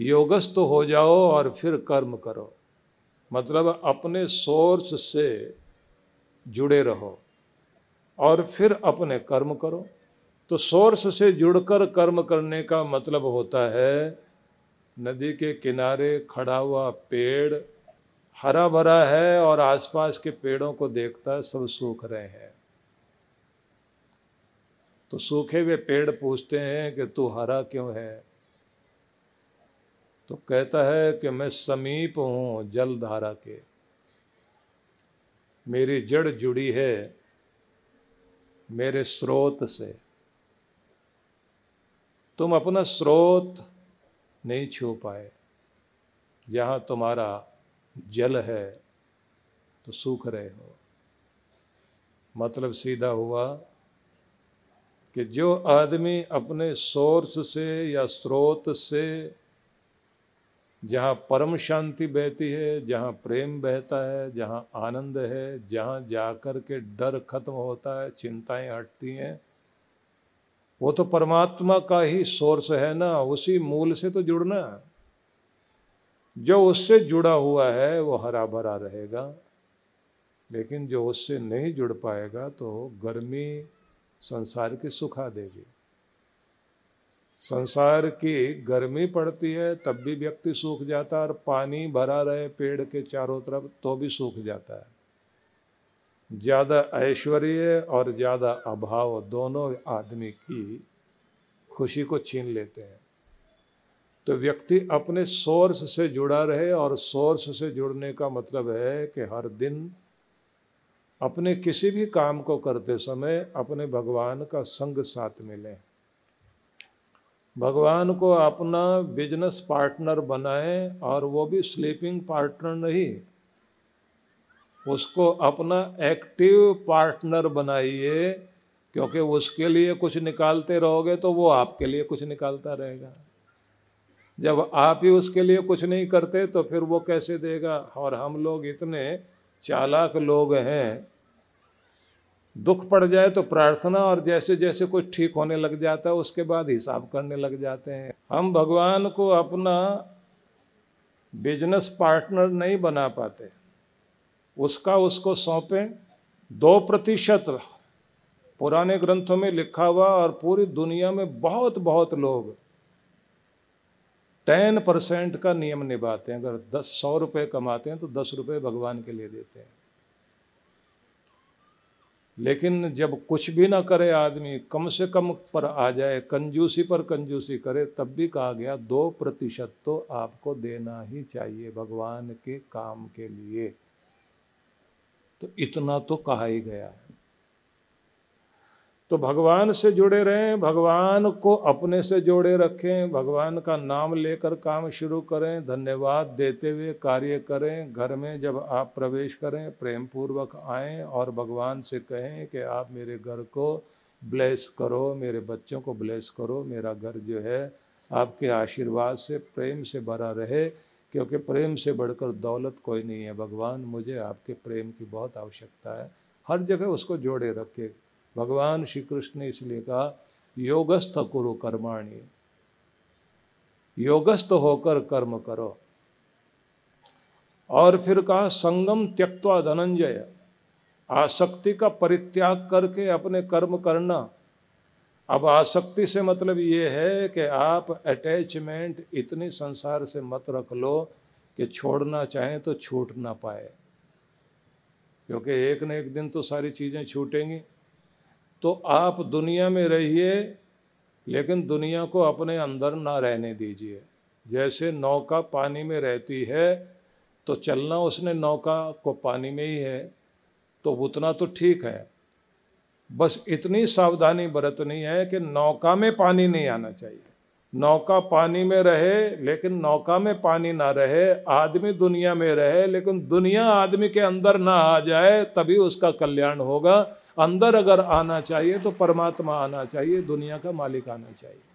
योगस्थ हो जाओ और फिर कर्म करो। मतलब अपने सोर्स से जुड़े रहो और फिर अपने कर्म करो। तो सोर्स से जुड़कर कर्म करने का मतलब होता है, नदी के किनारे खड़ा हुआ पेड़ हरा भरा है और आसपास के पेड़ों को देखता है सब सूख रहे हैं। तो सूखे हुए पेड़ पूछते हैं कि तू हरा क्यों है? तो कहता है कि मैं समीप हूँ जल धारा के। मेरी जड़ जुड़ी है मेरे स्रोत से। तुम अपना स्रोत नहीं छू पाए। जहाँ तुम्हारा जल है तो सूख रहे हो। मतलब सीधा हुआ कि जो आदमी अपने सोर्स से या स्रोत से जहाँ परम शांति बहती है, जहाँ प्रेम बहता है, जहाँ आनंद है, जहाँ जाकर के डर खत्म होता है, चिंताएँ हटती हैं। वो तो परमात्मा का ही सोर्स है ना, उसी मूल से तो जुड़ना। जो उससे जुड़ा हुआ है, वो हरा भरा रहेगा। लेकिन जो उससे नहीं जुड़ पाएगा तो गर्मी संसार की सुखा देगी। संसार की गर्मी पड़ती है, तब भी व्यक्ति सूख जाता है और पानी भरा रहे पेड़ के चारों तरफ़ तो भी सूख जाता है। ज़्यादा ऐश्वर्य और ज़्यादा अभाव दोनों आदमी की खुशी को छीन लेते हैं। तो व्यक्ति अपने सोर्स से जुड़ा रहे और सोर्स से जुड़ने का मतलब है कि हर दिन अपने किसी भी काम को करते समय अपने भगवान का संग साथ मिले। भगवान को अपना बिज़नेस पार्टनर बनाएँ और वो भी स्लीपिंग पार्टनर नहीं, उसको अपना एक्टिव पार्टनर बनाइए, क्योंकि उसके लिए कुछ निकालते रहोगे तो वो आपके लिए कुछ निकालता रहेगा। जब आप ही उसके लिए कुछ नहीं करते तो फिर वो कैसे देगा? और हम लोग इतने चालाक लोग हैं दुख पड़ जाए तो प्रार्थना और जैसे जैसे कुछ ठीक होने लग जाता है, उसके बाद हिसाब करने लग जाते हैं। हम भगवान को अपना बिज़नेस पार्टनर नहीं बना पाते। उसका उसको सौंपें। दो प्रतिशत पुराने ग्रंथों में लिखा हुआ और पूरी दुनिया में बहुत बहुत लोग टेन परसेंट का नियम निभाते हैं। अगर दस, सौ रुपये कमाते हैं तो दस रुपये भगवान के लिए देते हैं। लेकिन जब कुछ भी ना करे आदमी, कम से कम पर आ जाए, कंजूसी पर कंजूसी करे, तब भी कहा गया, दो प्रतिशत तो आपको देना ही चाहिए भगवान के काम के लिए। तो इतना तो कहा ही गया। है तो भगवान से जुड़े रहें, भगवान को अपने से जोड़े रखें, भगवान का नाम लेकर काम शुरू करें, धन्यवाद देते हुए कार्य करें, घर में जब आप प्रवेश करें, प्रेम पूर्वक आएँ और भगवान से कहें कि आप मेरे घर को ब्लेस करो, मेरे बच्चों को ब्लेस करो, मेरा घर जो है आपके आशीर्वाद से, प्रेम से भरा रहे, क्योंकि प्रेम से बढ़कर दौलत कोई नहीं है। भगवान मुझे आपके प्रेम की बहुत आवश्यकता है। हर जगह उसको जोड़े रखे। भगवान श्री कृष्ण ने इसलिए कहा, योगस्थ करो कर्माणी। योगस्थ होकर कर्म करो। और फिर कहा, संगम त्यक्वा धनंजय। आसक्ति का परित्याग करके अपने कर्म करना। अब आसक्ति से मतलब ये है कि आप अटैचमेंट इतनी संसार से मत रख लो कि छोड़ना चाहें तो छूट ना पाए। क्योंकि एक न एक दिन तो सारी चीज़ें छूटेंगी। तो आप दुनिया में रहिए, लेकिन दुनिया को अपने अंदर ना रहने दीजिए। जैसे नौका पानी में रहती है तो चलना उसने नौका को पानी में ही है तो उतना तो ठीक है। बस इतनी सावधानी बरतनी है कि नौका में पानी नहीं आना चाहिए। नौका पानी में रहे, लेकिन नौका में पानी ना रहे, आदमी दुनिया में रहे, लेकिन दुनिया आदमी के अंदर ना आ जाए, तभी उसका कल्याण होगा। अंदर अगर आना चाहिए तो परमात्मा आना चाहिए दुनिया का मालिक आना चाहिए।